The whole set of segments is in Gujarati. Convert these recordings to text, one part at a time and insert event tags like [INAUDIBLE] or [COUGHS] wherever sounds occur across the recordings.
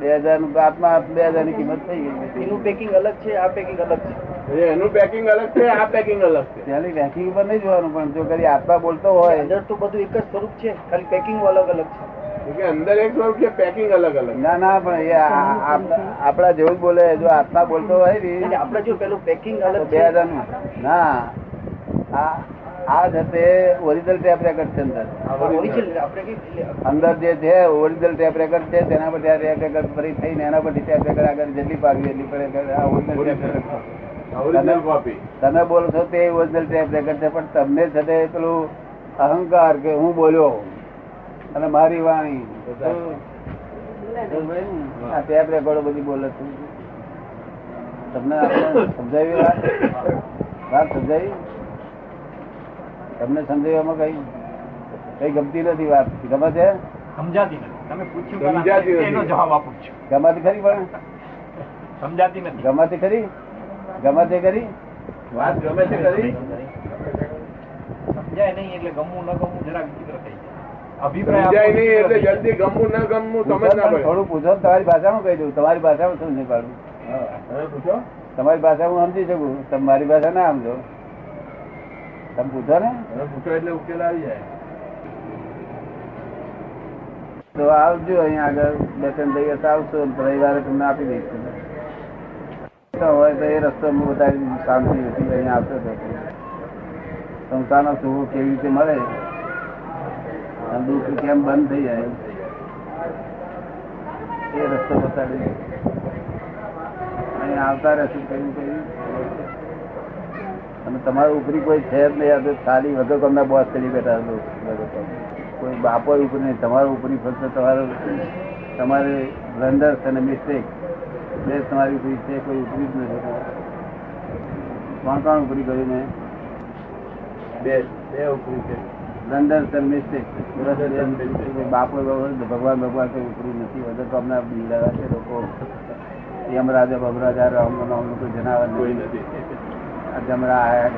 બે હજારનું આત્મા બે હજારની કિંમત થઈ ગઈ. એનું પેકિંગ અલગ છે આ પેકિંગ અલગ છે? એનું પેકિંગ અલગ છે આ પેકિંગ અલગ છે. રેકિંગ ઉપર નહીં જોવાનું પણ જો ખાલી આત્મા બોલતો હોય. અંદર તો બધું એક જ સ્વરૂપ છે ખાલી પેકિંગ અલગ અલગ છે. કે અંદર એક સ્વરૂપ છે પેકિંગ અલગ અલગ ના ના પણ એ આ- આ- જેવું જ બોલે જો આત્મા બોલતો હોય ને. આપડે જો પેલું પેકિંગ અલગ બે હજારનું. ના આ આ ઓરિજિનલ ટેપ રેકર્ડ છે. અંદર અંદર જે છે ઓરિજિનલ ટેપ રેકર્ડ છે તેના પર ત્યાં ટેપ રેકર્ડ ફરી થઈને એના પર ટેપ રેકર્ડ આગળ જેટલી પાડવી એટલી પર તમે બોલો છો તે ઓરિજિનલ ટેપ રેકર્ડ છે પણ તમને છે પેલું અહંકાર કે હું બોલ્યો અને મારી વાણી. આ ટેપ રેકોર્ડો બધી બોલે છે. તમને સમજાવી વાત? વાત સમજાવી? તમને સમજાવવામાં કઈ કઈ ગમતી નથી વાત. ગમે છે? સમજાતી નથી. તમે પૂછ્યું સમજાતી એનો જવાબ આપું છું. ગમાતી ખરી પણ? સમજાતી નથી. ગમાતી ખરી? ગમાતી ખરી? વાત ગમે છે ખરી? સમજાય નહીં એટલે ગમવું ન ગમવું જરા વિચિત્ર થઈ જાય. સમજાય નહીં એટલે વિચિત્ર થઈ જાય. જલ્દી ગમવું ન ગમવું પૂછો સમજ ના પણ થોડું પૂછો તમારી ભાષામાં કહી દઉં. તમારી ભાષામાં સમજી પાડું? તમારી ભાષા હું સમજી શકું. તમારી ભાષા ના સમજો. તમે પૂછો ને. પૂછો એટલે ઉકેલ આવી જાય. તો આવજો અહીંયા આગળ બે ત્રણ દિવસ આવશો રવિવારે તમને આપી દઈશું. હોય તો એ રસ્તો હું બતાવી શાંતિ હતી અહીંયા આવતો હતો સંસ્થાનો સુખ કેવી રીતે મળે? દુઃખ કેમ બંધ થઈ જાય? એ રસ્તો બતાવી અહીંયા આવતા રહેશું કયું કયું અને તમારા ઉપરી કોઈ છે જ નહીં આ તો ખાલી વગર કોમના બોસ કરી બેઠા હતો કોઈ બાપો ઉપર નહીં તમારા ઉપરી ફક્ત તમારો તમારે બ્લન્ડર્સ અને મિસ્ટેક. બે તમારી ઉપરી છે કોઈ ઉપરી જ નથી. કોણ કોણ ઉપરી કરીને? બે બે ઉપરી છે. બ્લન્ડર્સ અને મિસ્ટેક. બાપો ભગવાન ભગવાન કોઈ ઉપરી નથી. વગર કોમના બિલાડા છે લોકો. યમરાજા બબરાજા રામ નામ લોકો જનાવર કોઈ નથી. નથી આ જમરા આયા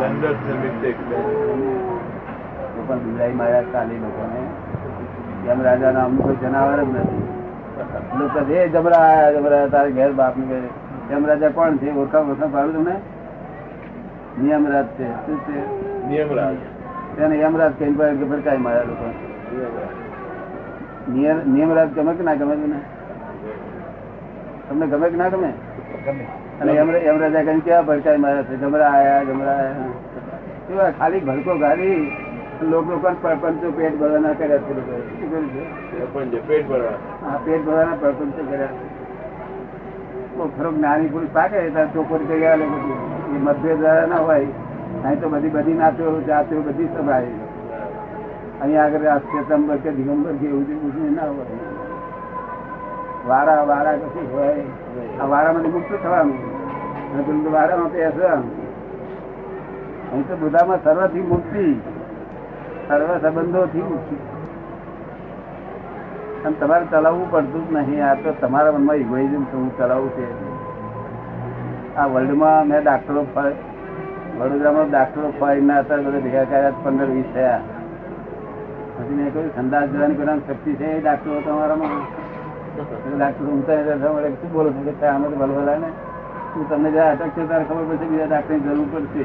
લંડન છે મિસ્ટેક લોકો બિલાઈ માર્યા ચાલી લોકોને. યમરાજા નામનું કોઈ જનાવર જ નથી. લોકો એ જમરા આયા જમરા તારે ઘેર બાપની જમ રાજા કોણ છે? ઓળખાણ ઓળખાણ પાડું તમને? નિયમરાજ છે. શું છે? નિયમ રાજ તેને યમરાજ કઈ પર ભડકાઈ માર્યા લોકો. નિયમ- નિયમરાજ ગમે કે ના ગમે તમને? તમને ગમે કે ના ગમે? ગમે. અને યમરા- યમરાજા કઈ કેવા ભડકાઈ માર્યા છે? જમરા આયા જમરા આયા. કેવા ખાલી ભડકો ગાડી લોક લોકો પરપંચો પેટ ભરવાના કર્યા છે પેટ ભરવા આ પેટ ભરવાના પરપંચો કર્યા ખરો જ્ઞાની પુરુષ પાકે ત્યારે ચોખ્ખું કરી બધું મતભેદ દ્વારા ના હોય. અહીં તો બધી બધી નાતો જાતો બધી સભાય અહીંયા આગળ આ શ્વેતંબર કે દિગંબર કે એવું બધું ના હોય. વારા વારા કશું હોય. આ વારામાંથી મુક્ત થવાનું. અને પેલું વારામાં પેસવાનું અહીં તો બધામાં સર્વથી મુક્તિ, સર્વ સંબંધોથી મુક્તિ. અને તમારે ચલાવવું પડતું જ નહીં. આ તો તમારા મનમાં ઇગોઇઝમ તો હું ચલાવું છે આ વર્લ્ડમાં મેં ડાક્ટરો ફળ, વડોદરામાં ડાક્ટરો ફળના હતા, બધા ભેગા કર્યા, પંદર, વીસ થયા. પછી મેં કહ્યું, સંદાસ જવાની કોઈ શક્તિ છે એ ડાક્ટરો તમારામાં. ડાક્ટર ઊંચા શું બોલો છો કે આમાં તો ભલભલા ને હું તમને જયારે અટક છે ત્યારે ખબર પડશે બીજા ડાક્ટરની જરૂર પડશે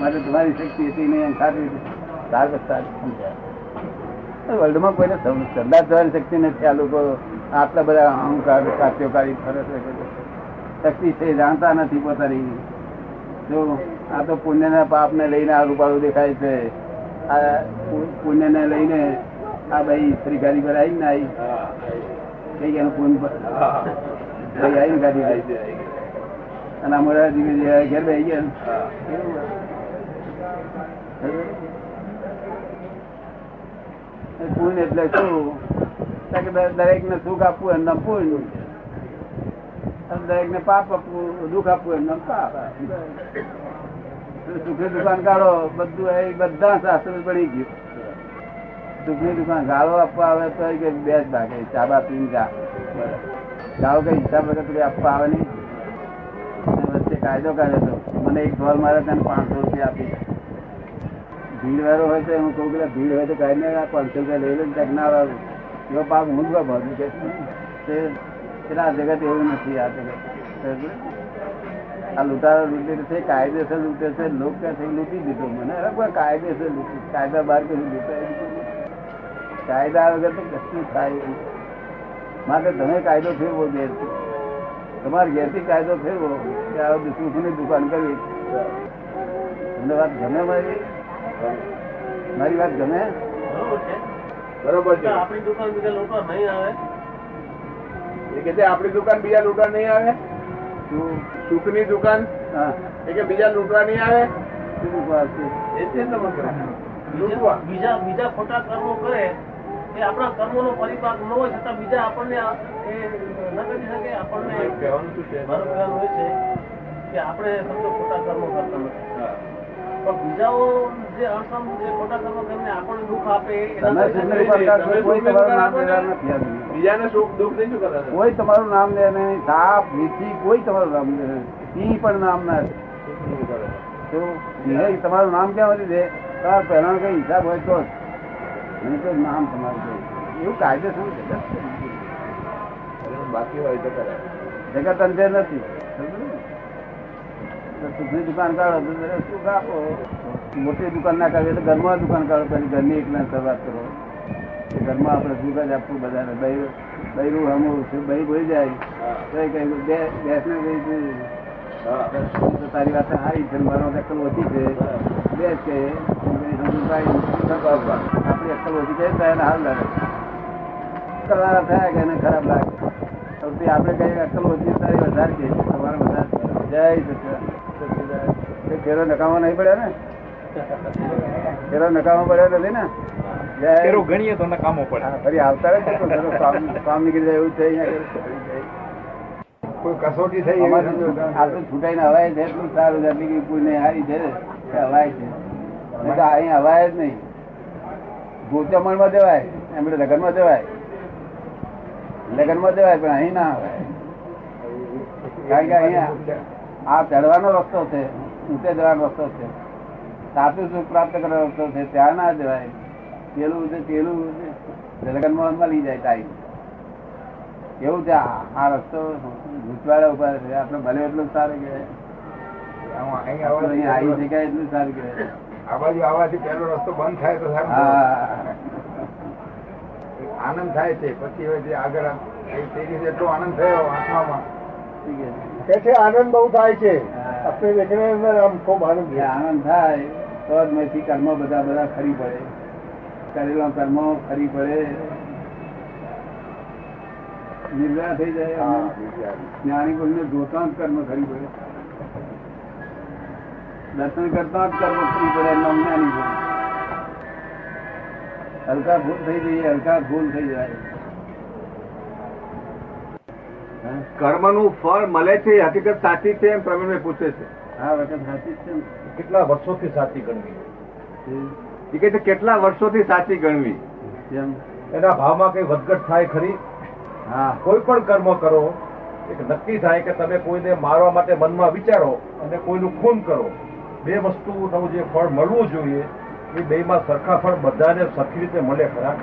માટે તમારી શક્તિ હતી નહીં વસ્તા સમજ્યા વર્લ્ડમાં કોઈને સંદાસ જવાની શક્તિ નથી આ લોકો આટલા બધા અહંકાર કાત્યોકારી ફરક છે. શક્તિ છે જાણતા નથી પોતાની જો આ તો પુણ્યના પાપને લઈને આ રૂપાળું દેખાય છે આ પુણ્યને લઈને આ ભાઈ શ્રી ગાડી પર આવી ને આવી હા ગયા ફોન પર- ભાઈ આવીને કાઢી આવી અને મોડા ધીમે ઘેર બેસી ગયા. પુણ્ય એટલે શું? દરેક ને સુખ આપવું એમ નામ પુણ્ય દરેક ને પાપ આપવું દુઃખ આપવું એમ નામ પાપ. સુખે દુકાન કાઢો બધું એ બધા શાસ્ત્ર પડી ગયું. સુખની દુકાન, ગાળો આપવા આવે તો કે બે જ ભાગે ચાબા પીને જા. ગાળો કઈ હિસાબ વગર તો આપવા આવે નહીં. વચ્ચે કાયદો કાઢ્યો તો મને એક ઢોલ મારે તને પાંચસો રૂપિયા આપી. ભીડ વાળો હોય તો હું કહું કે ભીડ હોય તો કાંઈ નહીં પાંચસો રૂપિયા લઈ લે ને ના આવે એવો પાક હું જ ભાગું કે એટલે આ જગત એવું નથી આ જગત? આ લૂંટારા લૂંટી છે કાયદેસર લૂંટે છે, લોક કહે છે લૂંટી દીધો મને. કાયદેસર લૂંટી, કાયદા બહાર કશું લૂંટાય. કાયદા વગર તો કશું થાય માટે તમે કાયદો ફેરવો ઘેરથી. તમારે ઘેરથી કાયદો ફેરવો કે આ સુખની દુકાન કરવી તમને વાત ગમે મારી? મારી વાત ગમે? બરોબર છે. આપણી દુકાન બીજા લોકો નહીં આવે? એ કે છે આપણી દુકાન બીજા લૂંટવા નહીં આવે? સુખની દુકાન? હા. એ કે બીજા લૂંટવા નહીં આવે? એ છે ને મગર. બીજા બીજા બીજા ખોટા કર્મો કરે એ આપણા કર્મોનો પરિપાક ન હોય છતાં બીજા આપણને એ ન કરી શકે આપણને કહેવાનું શું છે? મારું કહેવાનું હોય છે કે આપણે ફક્ત ખોટા કર્મો કરતા નથી. પણ બીજાઓ જે અણસમ જે ખોટા કર્મો કરીને આપણને દુઃખ આપે તમે એના સુખની દુકાન કરશો, કોઈ તમારું નામ લેનાર નથી આ દુનિયામાં. બીજાને સુખ દુઃખ નહીં કરે કોઈ તમારું નામ લે નહીં સાપ વીછી કોઈ તમારું નામ લે નહીં. પણ નામ ના તમારું નામ ક્યાં વધી દે તમારે પહેલા કઈ હિસાબ હોય તો જ. તો નામ તમારું કઈ. એવું કાયદેસર શું છે. બાકી હોય તો કરે જગત અંતે નથી ને? સુખની દુકાન કાઢો સુખ આપો મોટી દુકાન ના કાઢો એટલે ઘરમાં દુકાન કાઢો પછી ઘરની એકલા શરૂઆત કરો ઘરમાં આપણે સુખ જ આપવું બધાને બૈરું બૈરું હમું છે બૈરું બોલી જાય તો બે બેસને કહી દીધું. તારી વાત સારી છે મારો ઓછી છે બે કે આપણી અક્કલ ઓછી છે તો એને હાલ લાગે કરવાના થયા કે એને ખરાબ લાગે સૌથી આપણે કહીએ કે અક્કલ ઓછી તારી વધારે કે છે, તમારે વધારે જય સચિદાનંદ. ઘેરો ફેરો નકામો નહીં પડ્યો ને ફેરો નકામો પડ્યો નથી ને ગણીએ તો નકામો પડે ફરી આવતા રહે કામ નીકળી જાય એવું છે? અહીંયા કોઈ કસોટી થઈ આમાંથી આટલું છૂટાઈને હવાય છે એટલું સારું છે કોઈ કઈ હારી છે હવાય છે. તો અહીં હવાય જ નહીં. ગોચમણમાં દેવાયમાં જવાય. દેવાય લગ્નમાં જવાય પણ અહીં ના હવાય કારણ કે અહીંયા આ ચડવાનો રસ્તો છે ઊંચે જવાનો રસ્તો છે. સાચું સુખ પ્રાપ્ત કરવાનો રસ્તો છે ત્યાં ના જવાય. પેલું છે પેલું છે. લગ્નમાં લઈ જાય ટાઈમ. એવું છે આ રસ્તો ભૂતવાળા ઉપર છે. આપણે ભલે એટલું સારું કહેવાય. આવી શકાય એટલું સારું કહેવાય. આ બાજુ આવવાથી પહેલો રસ્તો બંધ થાય તો આનંદ થાય છે. પછી હવે જે આગળ તે રીતે એટલો આનંદ થયો આત્મામાં. કે છે આનંદ બહુ થાય છે. આપણે દેખને અંદર આમ ખૂબ આનંદ આનંદ થાય. તો જ મેથી કર્મ બધા બધા ખરી પડે. કરેલા કર્મ ખરી પડે. નિર્ભયા થઈ જાય. જ્ઞાની પુરુષને જોતા જ કર્મ ખરી પડે. દર્શન કરતા જ કર્મ ખરી પડે એમનો જ્ઞાની પુરુષ. હલકા ભૂલ થઈ જઈએ હલકા ભૂલ થઈ જાય? કર્મનું ફળ મળે છે હકીકત સાચી છે એમ પ્રવીણભાઈ પૂછે છે. આ વખત સાચી છે. કેટલા વર્ષોથી સાચી ગણવી? એ કહે કેટલા વર્ષોથી સાચી ગણવી? એના ભાવમાં કઈ વધઘટ થાય ખરી? હા. કોઈ પણ કર્મ કરો એક નક્કી થાય કે તમે કોઈને મારવા માટે મનમાં વિચારો અને કોઈનું ખૂન કરો. બે વસ્તુનું જે ફળ મળવું જોઈએ એ બેમાં સરખા ફળ બધાને સરખી રીતે મળે ખરા?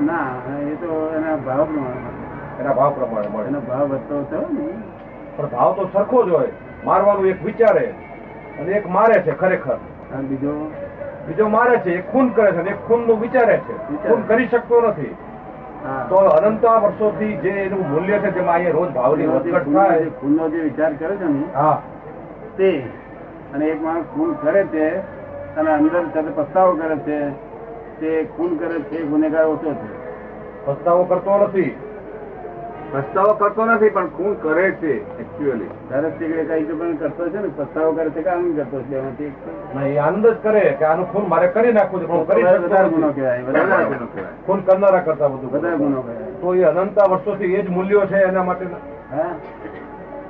ના એ તો એના ભાવ પ્રમાણે એના ભાવ પ્રમાણે મળે. એનો ભાવ વધતો થયો ને. પણ ભાવ તો સરખો જ હોય. મારવાનું એક વિચારે અને એક મારે છે ખરેખર. અને બીજો? બીજો મારે છે એક ખૂન કરે છે અને એક ખૂનનું વિચારે છે. ખૂન કરી શકતો નથી. તો અનંતા વર્ષોથી જે એનું મૂલ્ય છે જેમાં અહીંયા રોજ ભાવની વધઘટ થાય. ખૂનનો જે વિચાર કરે છે ને હા. તે અને એક માણસ ખૂન કરે છે અને અંદર સાથે પસ્તાવો કરે છે તે ખૂન કરે છે ગુનેગાર ઓછો છે. પસ્તાવો કરતો નથી. પસ્તાવો કરતો નથી પણ ખૂન કરે છે એકચ્યુઅલી દરેક ટીકડે કઈ તો પણ કરતો છે ને પસ્તાવો કરે છે કે આનંદ કરતો છે એમાંથી નહીં, આનંદ જ કરે કે આનું ખૂન મારે કરી નાખવું છે પણ કરી વધારે ગુનો કહેવાય વધારે વધારે ગુનો કહેવાય. ખૂન કરનારા કરતા બધું વધારે ગુનો કહેવાય. તો એ અનંતા વર્ષોથી એ જ મૂલ્યો છે એના માટે હા.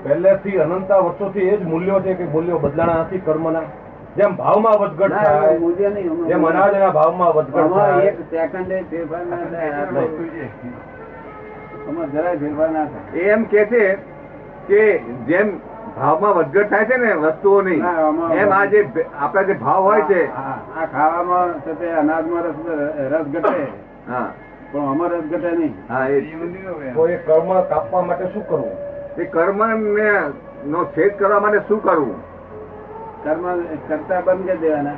પહેલેથી અનંતા વર્ષોથી એ જ મૂલ્યો છે કે મૂલ્યો બદલાણા નથી કર્મના. જેમ ભાવમાં વધઘટ ના, થાય. જેમ અનાજના ભાવમાં વધઘટ થાય. એક સેકન્ડે ફેરફાર ના થાય. જરાય ફેરફાર ના થાય. એમ કે છે કે જેમ ભાવમાં વધઘટ થાય છે ને વસ્તુઓની નહીં એમ આ જે આપણા જે ભાવ હોય છે. આ ખાવામાં છે અનાજમાં રસ રસ ઘટે. હા. પણ અમારે રસ ઘટે નહીં. હા એ તો એ કર્મ કાપવા માટે શું કરવું? એ કર્મ ને નો છેદ કરવા માટે શું કરવું? કર્મ કરતા બંધ કરી દેવાના.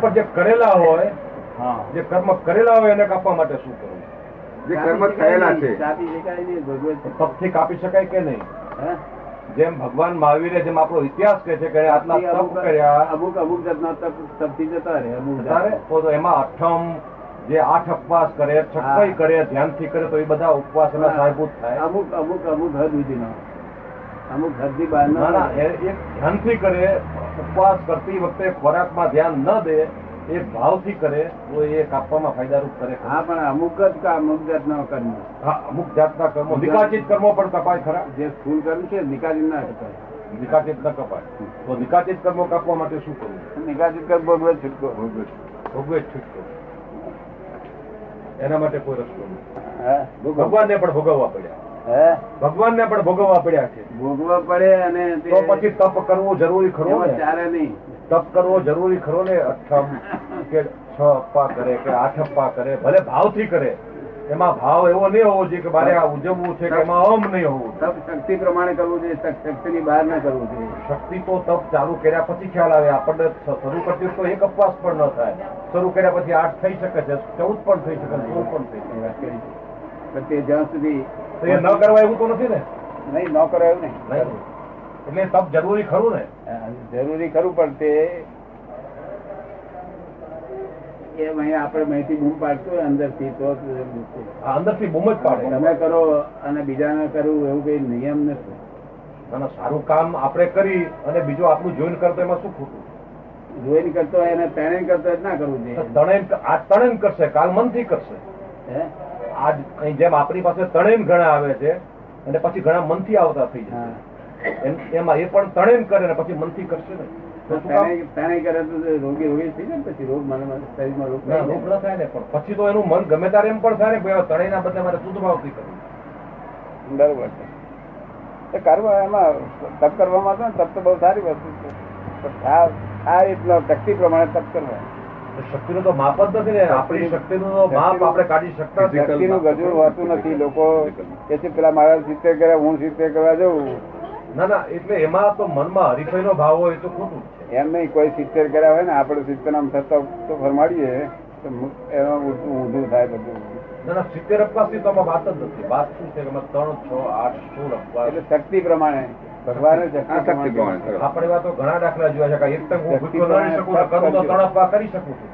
પર જે કરેલા હોય હા. જે કર્મ કરેલા હોય એને કાપવા માટે શું કરવું? જે કર્મ થયેલા છે. કાપી શકાય નહીં ભગવત તપથી કાપી શકાય કે નહીં? હે? જેમ ભગવાન મહાવીરે જેમ આપણો ઇતિહાસ કહે છે કે આટલા તપ કર્યા અમુક અમુક જાતના તપ તપથી જતા રહે અમુક એમાં અઠમ જે આઠ ઉપવાસ કરે છક્કઈ કરે ધ્યાનથી કરે તો એ બધા ઉપવાસ એના સાહેબૂત થાય. અમુક અમુક અમુક હદ સુધીનો અમુક હદથી બહાર ના ના એ એક ધ્યાનથી કરે ઉપવાસ કરતી વખતે ખોરાકમાં ધ્યાન ન દે એ ભાવથી કરે તો એ કાપવામાં ફાયદારૂપ કરે. હા પણ અમુક જ કા અમુક જાતનો કર્મ. હા અમુક જાતના કર્મો. નિકાચિત કર્મો પણ કપાય ખરા. જે સ્થૂળ કર્મ છે નિકાલી ના કપાય. નિકાચિત ન કપાય. તો નિકાચિત કર્મો કાપવા માટે શું કરવું? નિકાચિત કર્મ ભોગવે છૂટકો. ભોગવે ભોગવે છૂટકો. એના માટે કોઈ રસ્તો નથી. ભગવાનને પણ ભોગવવા પડ્યા. હે? ભગવાનને પણ ભોગવવા પડ્યા છે. ભોગવવા પડે અને તે- તો પછી તપ કરવો જરૂરી ખરો ને? ચાલે નહીં. તપ કરવો જરૂરી ખરો ને? અઠમ કે છ અપ્પા કરે કે આઠ અપ્પા કરે ભલે ભાવથી કરે. એમાં ભાવ એવો નહીં હોવો જોઈએ કે મારે આ ઉજવવું છે કે એમાં અમ નહીં હોવું તપ શક્તિ પ્રમાણે કરવું જોઈએ શક્તિ ની બહાર ના કરવું જોઈએ. શક્તિ તો તપ ચાલુ કર્યા પછી ખ્યાલ આવે. આપણને શરૂ કરતી તો એક અપવાસ પણ ન થાય. શરૂ કર્યા પછી આઠ થઈ શકે છે ચૌદ પણ થઈ શકે છે સોળ પણ થઈ શકે તે જ્યાં સુધી એ ન કરવા એવું તો નથી ને? નહીં ન કરવા એવું નહીં. એટલે તપ જરૂરી ખરું ને? જરૂરી ખરું પણ તે એ અહીં આપણે માહિતી બૂમ પાડતું હોય અંદરથી તો અંદરથી બૂમ જ પાડે. તમે કરો અને બીજાને કરવું એવું કઈ નિયમ નથી. સારું કામ આપણે કરી અને બીજું આપણું જોઈન કરતો એમાં શું ખોટું? જોઈન કરતો એને ત્રણેય કરતો જ ના કરવું જોઈએ. તણે આ તણે કરશે કાલ મનથી કરશે. હે? આજ અહીં જેમ આપણી પાસે તણે ઘણા આવે છે અને પછી ઘણા મનથી આવતા થઈ હા. એમાં એ પણ તણે કરે ને પછી મનથી કરશે ને? ને પછી ના. ન ને તો એનું મન ગમે ત્યારે એમ પણ થાય ને બદલે મારે શુદ્ધ ભાવથી કરવું. બરોબર છે. કર્મ એમાં તપ કરવામાં તો ને તપ તો બહુ સારી વસ્તુ છે. આ આ રીતનો શક્તિ પ્રમાણે તપ કરવા શક્તિનું તો માપ જ નથી ને આપણી શક્તિનું તો માપ આપણે કાઢી શકતા શક્તિ નું શક્તિનું ગજુર હોતું નથી. લોકો કે છે પેલા મારા સિત્તેર કર્યા હું સિત્તેર કરવા જવું ના ના એટલે એમાં તો મનમાં હરીફાઈનો ભાવ હોય તો ખોટું. એમ નહીં કોઈ સિત્તેર કર્યા હોય ને આપણે સિત્તેર આમ થતા તો ફરમાડીએ તો એનો ઊંધું ઊંધું થાય બધું. ના ના સિત્તેર અપવાસની તો વાત જ નથી. વાત શું છે? ત્રણ છ આઠ સોળ અપવાસ. એટલે શક્તિ પ્રમાણે. ભગવાન શક્તિ પ્રમાણે આપણે એવા તો ઘણા દાખલા જોયા છે કે એક તક હું ભૂખ્યો ન રહી શકું કરું તો ત્રણ અપવાસ કરી શકું છું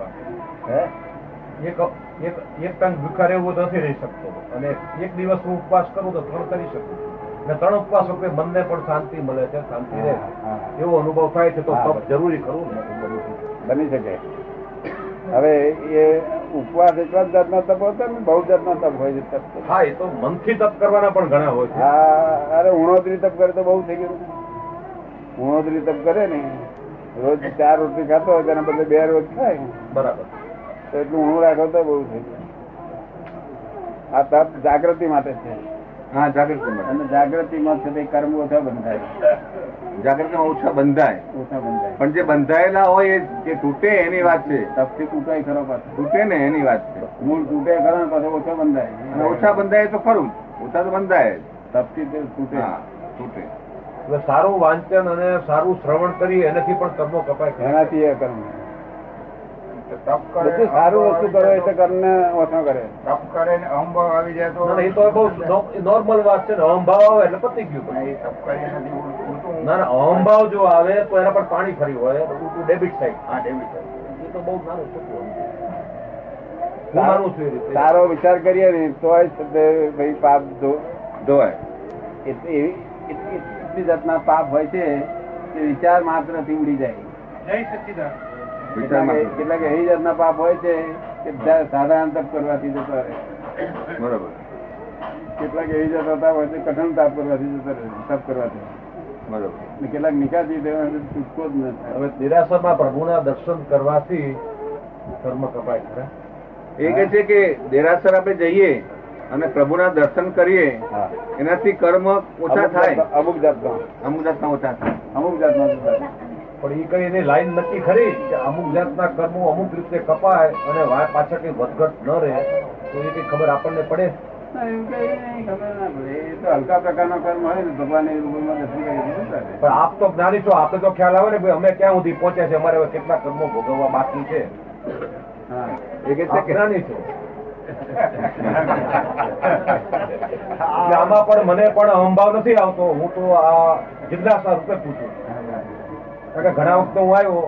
હે? એક એક એક ટંક ભૂખા રહેવું નથી રહી શકતો. અને એક દિવસ હું ઉપવાસ કરું તો ત્રણ કરી શકું છું. અને ત્રણ ઉપવાસ વખતે મનને પણ શાંતિ મળે છે શાંતિ રહે. એવો અનુભવ થાય છે તો તપ જરૂરી ખરું ને? બની શકે. હવે એ ઉપવાસ એટલા જ જાતના તપ હોતો ને બહુ જાતના તપ હોય છે તપ હા એ તો મનથી તપ કરવાના પણ ઘણા હોય છે. હા અરે ઉણોતરી તપ કરે તો બહુ થઈ ગયું. ઉણોતરી તપ કરે ને રોજ ચાર રોટલી ખાતો હોય તેના બદલે બે રોજ ખાય. બરાબર. તો એટલું ઊણું રાખો તો બહુ થઈ ગયું. આ તપ જાગૃતિ માટે છે. હા જાગૃતિ અને જાગૃતિમાં છે કર્મ ઓછા બંધાય. જાગૃતિમાં ઓછા બંધાય. ઓછા બંધાય. પણ જે બંધાયેલા હોય જે તૂટે એની વાત છે. તપથી તૂટાય ખરો પાછો. તૂટે ને એની વાત છે. મૂળ તૂટે ખરો ને પાછો બંધાય. અને બંધાય ઓછા બંધાય તો ખરું. ઓછા તો બંધાય તપથી તે તૂટે. તૂટે. એટલે સારું વાંચન અને સારું શ્રવણ કરી એનાથી પણ કર્મો કપાય. એનાથી એ કર્મ. બધું સારું વસ્તુ કરો એટલે કર્મને ઓછો કરે. તપ કરે ને અહંભાવ આવી જાય ના, ના, એ તો બહુ નોર્મલ વાત છે અહંભાવ આવે એટલે પતી ગયું. પછી. તપ કરી નથી ના ના અહંભાવ જો આવે તો એના પર પાણી ફરી હોય ઉલટું ડેબિટ સાઈડ એ તો બહુ નાનું ખોટું હું માનું છું એ રીતે. સારો વિચાર કરીએ ને તો ભાઈ પાપ ધોવાય. એવી એટલી જાતના પાપ હોય છે કે વિચાર માત્રથી ઉડી જાય. જય વિચારમાં કેટલાક એવી જાતના પાપ હોય છે કે બધા સાધારણ તપ કરવાથી જતો રહે. બરોબર. કેટલાક એવી જાતના તાપ હોય છે કઠણ તાપ કરવાથી જતો રહે તપ કરવાથી. બરોબર. કેટલાક નિકાસી છૂટકો જ નથી હવે દેરાસરમાં પ્રભુના દર્શન કરવાથી કર્મ કપાય ખરા? એ કે છે કે દેરાસર આપણે જઈએ અને પ્રભુના દર્શન કરીએ હા. એનાથી કર્મ ઓછા થાય. અમુક જાતનો. અમુક જાતના ઓછા થાય. અમુક જાતનો પણ એ કઈ એની લાઈન નક્કી ખરી કે અમુક જાતના કર્મો અમુક રીતે કપાય અને વાય પાછળ કઈ વધઘટ ન રહે તો એ કઈ ખબર આપણને પડે. પણ આપ તો જ્ઞાની છો તો ખ્યાલ આવે ને ભાઈ અમે ક્યાં સુધી પહોંચ્યા છે અમારે કેટલા કર્મો ભોગવવા બાકી છે? હા. એ કે છે જ્ઞાની છો? આમાં પણ મને પણ અહંભાવ નથી આવતો. હું તો આ જિજ્ઞાસા રૂપે પૂછું ઘણા વખત હું આવ્યો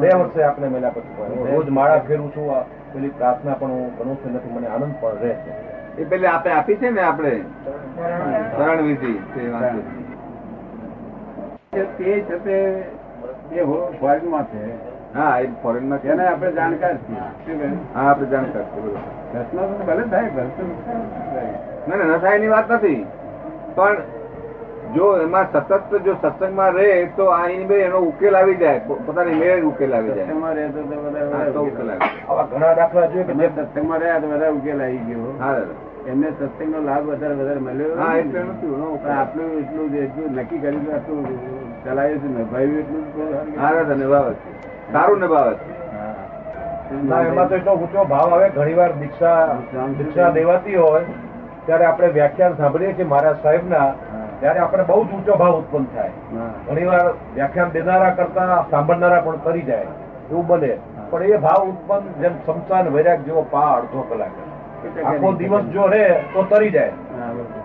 બે વર્ષે આપણે મેલા પછી રોજ માળા ફેરું છું પેલી પ્રાર્થના પણ હું કરું છું નથી મને આનંદ પણ રહે છે. એ પેલી આપણે આપી છે ને આપણે શરણ વિધિ તે છે તે એ ફોરેનમાં છે. હા એ ફોરેનમાં છે આપણે જાણકાર છીએ. હા આપણે જાણકાર છીએ ભલે થાય ભલે ના. ના થાય એની વાત નથી. પણ જો એમાં સતત જો સત્સંગમાં રહે તો આ બે એનો ઉકેલ આવી જાય. પોતાની મેળ ઉકેલ આવી જાય. સત્સંગમાં રહે તો તો બધા ઉકેલ ઉકેલ આવી આવા ઘણા દાખલા જોઈએ કે સત્સંગમાં રહ્યા તો બધા ઉકેલ આવી ગયો. હા એમને સત્સંગનો લાભ વધારે વધારે મળ્યો. હા, એટલે નથી, આટલું એટલું જ એટલું નક્કી કર્યું આટલું ચલાવ્યું છે નભાવ્યું એટલું હા દાદા નિભાવે છે. સારું નિભાવે છે. એમાં તો એટલો ઊંચો ભાવ આવે ઘણી વાર દીક્ષા દીક્ષા દેવાતી હોય ત્યારે આપણે વ્યાખ્યાન સાંભળીએ છીએ મહારાજ સાહેબના ત્યારે આપણે બહુ જ ઊંચો ભાવ ઉત્પન્ન થાય. ઘણી વાર વ્યાખ્યાન દેનારા કરતા સાંભળનારા પણ કરી જાય એવું બને. પણ એ ભાવ ઉત્પન્ન જેમ સમસાન વૈરાગ જેવો પા અડધો કલાક. આખો દિવસ જો રહે તો તરી જાય.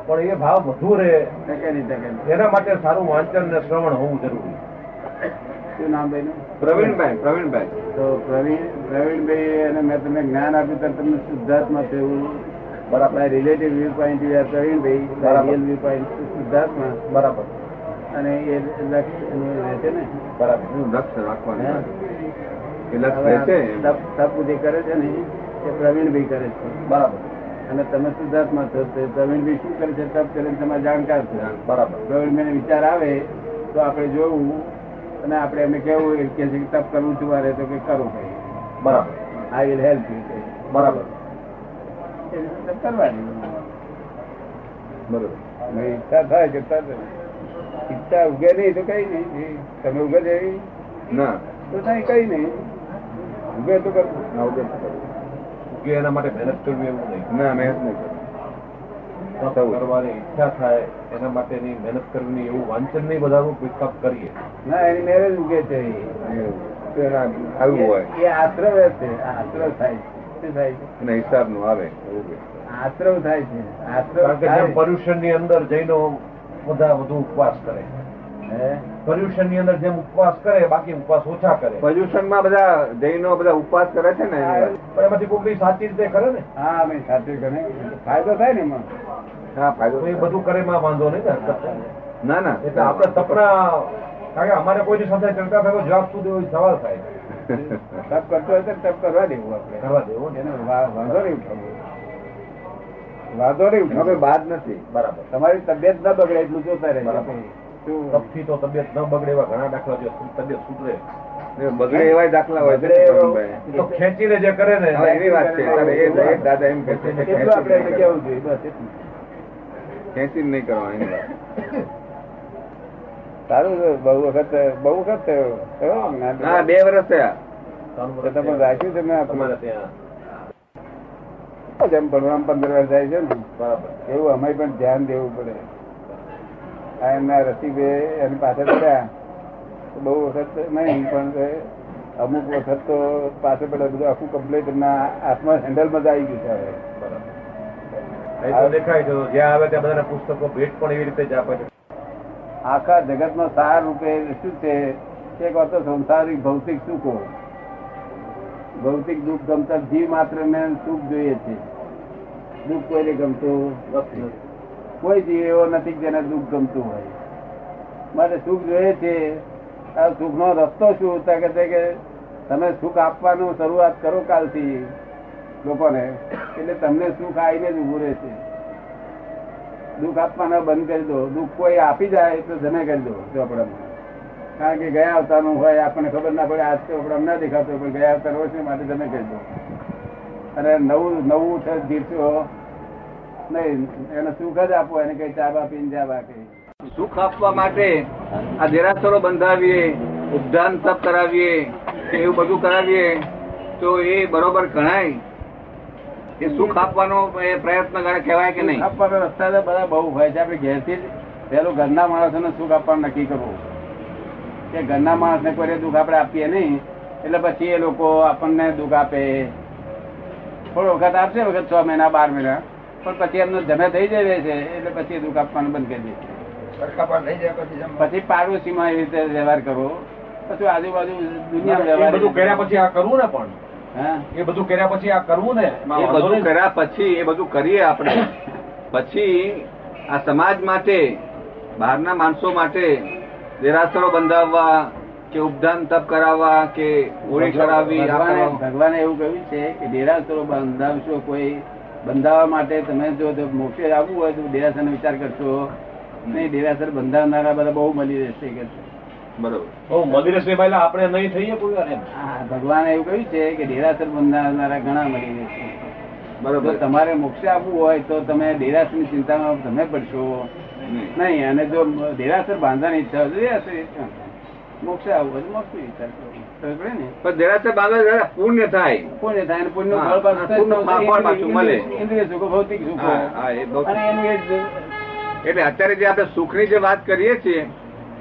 પણ એ ભાવ વધુ રહે. એના માટે સારું વાંચન ને શ્રવણ હોવું જરૂરી. શું નામ પ્રવીણભાઈ પ્રવીણભાઈ. તો પ્રવીણ પ્રવીણભાઈ અને મેં તમને જ્ઞાન આપ્યું ત્યારે તમને શુદ્ધાત્મા થયું. બરાબર. Relative view point Pravinbhai real view point શુદ્ધાત્મા બરાબર. અને એ લક્ષ છે ને? બરાબર. હું રાખવાનું. હા. એ લક્ષ્ય હવે રહે છે આ તપ તપ જે કરે છે ને એ પ્રવીણભાઈ કરે છે. બરાબર. અને તમે શુદ્ધાત્મા છો તો પ્રવીણભાઈ શું કરે છે? તપ કરીને તમારે જાણકાર છો. બરાબર. પ્રવીણભાઈને વિચાર આવે તો આપણે જોવું અને આપણે એમને કેવું કે છે તપ કરવું છું મારે તો કે કરો ભાઈ બરાબર. આઈ વિલ હેલ્પ યુ બરાબર. કરવાની. બરોબર. ઈચ્છા થાય કે ઈચ્છા ઉગે નહીં તો કઈ નહીં. તમે ઉગે છે ના. તો થાય કઈ નહીં. ઉગે તો કરવું ના ઉગે તો. કે એના માટે મહેનત કરવી એવું નહીં. ના મહેનત નહીં કરવી. કરવાની ઈચ્છા થાય એના માટેની મહેનત કરવી એવું વાંચન નહીં બધા કોઈ તપ કરીએ. ના એની મેરેજ ઉગે છે. આવ્યું હોય. એ આશ્રવ છે. આશ્રવ થાય છે. એના હિસાબનું આવે એવું. આશ્રવ થાય છે. આશ્રવ પર્યુષણની અંદર જૈનો બધા વધુ ઉપવાસ કરે. પર્યુષણની અંદર જેમ ઉપવાસ કરે બાકી ઉપવાસ ઓછા કરે. પર્યુષણમાં બધા જૈનો બધા ઉપવાસ કરે છે ને? પણ એમાંથી કોઈ સાચી રીતે કરે ને? હા અમે સાચી કરે. ફાયદો થાય ને એમાં? હા ફાયદો તો એ બધું કરે માં વાંધો નહીં ને. ના ના. એટલે આપણે તપના કારણ કે અમારે કોઈની સાથે ચર્ચા થયો જવાબ સુધી હોય સવાલ થાય. તપ કરતો હોય તો તપ કરવા દેવું આપણે. કરવા દેવો વાંધો નહીં વાંધો નહીં તમે બાદ નથી. બરાબર. તમારી તબિયત ન બગડે એટલું જોતા રહે. તપથી તો તબિયત ન બગડે એવા ઘણા દાખલા છે તબિયત સુધરે. બગડે એવા દાખલા હોય છે ખેંચીને જે કરે ને એવી વાત છે. દાદા એમ કહે છે કે એમને ખેંચી નહીં કરવાની વાત. સારું છે બહુ વખત બહુ વખત હા બે વર્ષ થયા. તમે રાખ્યું છે ને તમારે ત્યાં જેમ ભણવામાં પંદર વર્ષ જાય છે ને એવું અમે પણ ધ્યાન દેવું પડે. આ એમના રસિકભાઈ એની પાછળ પડ્યા. બહુ વખત નહીં પણ અમુક વખત તો પાછળ પડે બધું આખું કમ્પ્લીટ એમના હાથમાં હેન્ડલમાં જ આવી ગયું છે હવે. દેખાય છે જ્યાં આવે ત્યાં બધાના પુસ્તકો ભેટ પણ એવી રીતે જ આપે છે. આખા જગતનો સાર રૂપે શું છે? એક વાત સંસારિક ભૌતિક સુખો ભૌતિક દુઃખ ગમતા જીવ માત્ર ને સુખ જોઈએ છે. દુઃખ કોઈને ગમતું. કોઈ જીવ એવો નથી જેને દુઃખ ગમતું હોય. મારે સુખ જોઈએ છે. આ સુખનો રસ્તો શું? કે છે કે તમે સુખ આપવાનું શરૂઆત કરો કાલથી લોકોને. એટલે તમને સુખ આવીને જ ઉભું રહેશે. દુઃખ આપવાના બંધ કરી દો. દુઃખ કોઈ આપી જાય તો જમે કરી દો ચોપડામાં. કારણ કે ગયા અવતારનું હોય આપણને ખબર ના પડે આજ ચોપડા ના દેખાતો પણ ગયા અવતાર હોય છે માટે તમે કહેજો. અને નવું નવું છે જીતશો નહીં એને સુખ જ આપો એને કઈ ચા બા પીને જા સુખ આપવા માટે આ દેરાસરો બંધાવીએ ઉદ્યાન તપ કરાવીએ એવું બધું કરાવીએ તો એ બરોબર ગણાય. એ સુખ આપવાનો એ પ્રયત્ન કરે કહેવાય કે નહીં? આપવાનો રસ્તા બધા બહુ હોય છે. આપણે ઘેરથી જ પેલું ઘરના માણસોને સુખ આપવાનું નક્કી કરવું. કે ઘરના માણસને કોઈ દુઃખ આપણે આપીએ નહીં એટલે પછી એ લોકો આપણને દુઃખ આપે. થોડો વખત આપશે વખત છ મહિના બાર મહિના પણ પછી એમનો જમે થઈ જાય છે એટલે પછી દુઃખ આપવાનું બંધ કરી દે. પછી પાડોશીમાં એવી રીતે વ્યવહાર કરવો પછી આજુબાજુ દુનિયા વ્યવહાર બધું કર્યા પછી આ કરવું ને પણ? હા? એ બધું કર્યા પછી આ કરવું ને? એ બધું કર્યા પછી એ બધું કરીએ આપણે. [COUGHS] પછી આ સમાજ માટે બહારના માણસો માટે દેરાસરો બંધાવવા કે ઉપદાન તપ કરાવવા કે ઓળી કરાવવી ભગવાને એવું કહ્યું છે કે દેરાસરો બંધાવશો કોઈ બંધાવવા માટે તમે જો મોક્ષે આવવું હોય તો દેરાસર વિચાર કરશો. નહીં દેરાસર બંધાવનારા બધા બહુ મળી રહેશે કે. બરોબર. બહુ આપણે નહીં થઈએ ભગવાને એવું કહ્યું છે કે દેરાસર બંધાવનારા ઘણા મળી રહેશે. બરોબર. તમારે મોક્ષે આવવું હોય તો તમે દેરાસરની ચિંતામાં તમે પડશો. નહીં. અને જો દેરાસર બાંધવાની ઈચ્છા હોય દેરાસર મોક્ષ આવું હોય મોક્ષ વિચાર પડે ને? પણ દેરાસર બાંધવા પુણ્ય થાય. પુણ્ય થાય અને પુણ્ય ફળ પાછું મળે. ઇન્દ્રિય સુખો ભૌતિક સુખો. અને એનું એ એટલે અત્યારે જે આપણે સુખની જે વાત કરીએ છીએ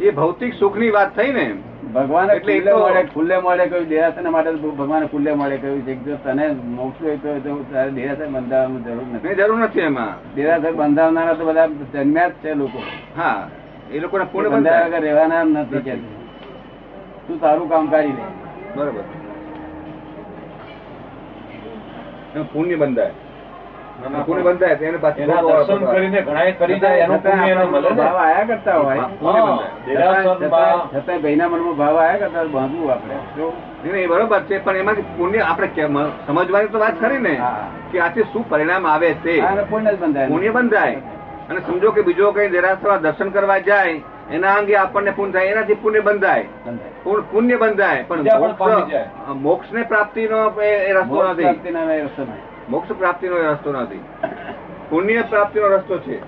એ ભૌતિક સુખની વાત થઈ ને ભગવાને એટલે ખુલ્લે મળે ખુલ્લે મળે કહ્યું દેરાસર માટે ભગવાન ખુલ્લે મળે કહ્યું છે. જો તને મોક્ષ હોય તો તારે દેરાસર બંધાવવાની જરૂર નથી. જરૂર નથી એમાં. દેરાસર બંધાવનારા તો બધા જન્મ્યા જ છે લોકો. હા એ લોકોને પૂર્ણ બંધાવ્યા વગર રહેવાના નથી કે તું તારું કામ કરી લે. બરોબર. પુણ્ય બંધાય. પુણ્ય બંધાય તો એને પાછું દર્શન કરીને ઘણાએ કરી જાય એનું પુણ્ય એને મળે ભાવ આયા કરતા હોય. પુણ્ય હા, બંધાય. દેરાસરમાં છતાં ભાઈના મનમાં ભાવ આયા કરતા બાંધવું આપણે. જો નહીં, નહીં, બરોબર છે પણ એમાંથી પુણ્ય આપણે સમજવાની તો વાત ખરી ને કે આથી શું પરિણામ આવે છે? પુણ્ય બંધાય. પુણ્ય બંધાય. અને સમજો કે બીજો કઈ દેરાસર દર્શન કરવા જાય એના અંગે આપણને પુણ્ય થાય એનાથી પુણ્ય બંધાય. પુણ્ય બંધાય પણ. મોક્ષ ને પ્રાપ્તિનો એ એ રસ્તો નથી. મોક્ષ પ્રાપ્તિનો રસ્તો નથી. પુણ્ય પ્રાપ્તિનો રસ્તો છે.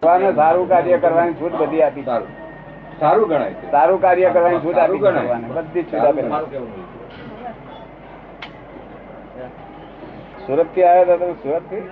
સારું કાર્ય કરવાની છૂટ બધી આપી સારું. સારું ગણાય છે. સારું કાર્ય કરવાની છૂટ આપી ગણાય. બધી છૂટ છે. સુરતથી આવ્યા હતા તમે? સુરતથી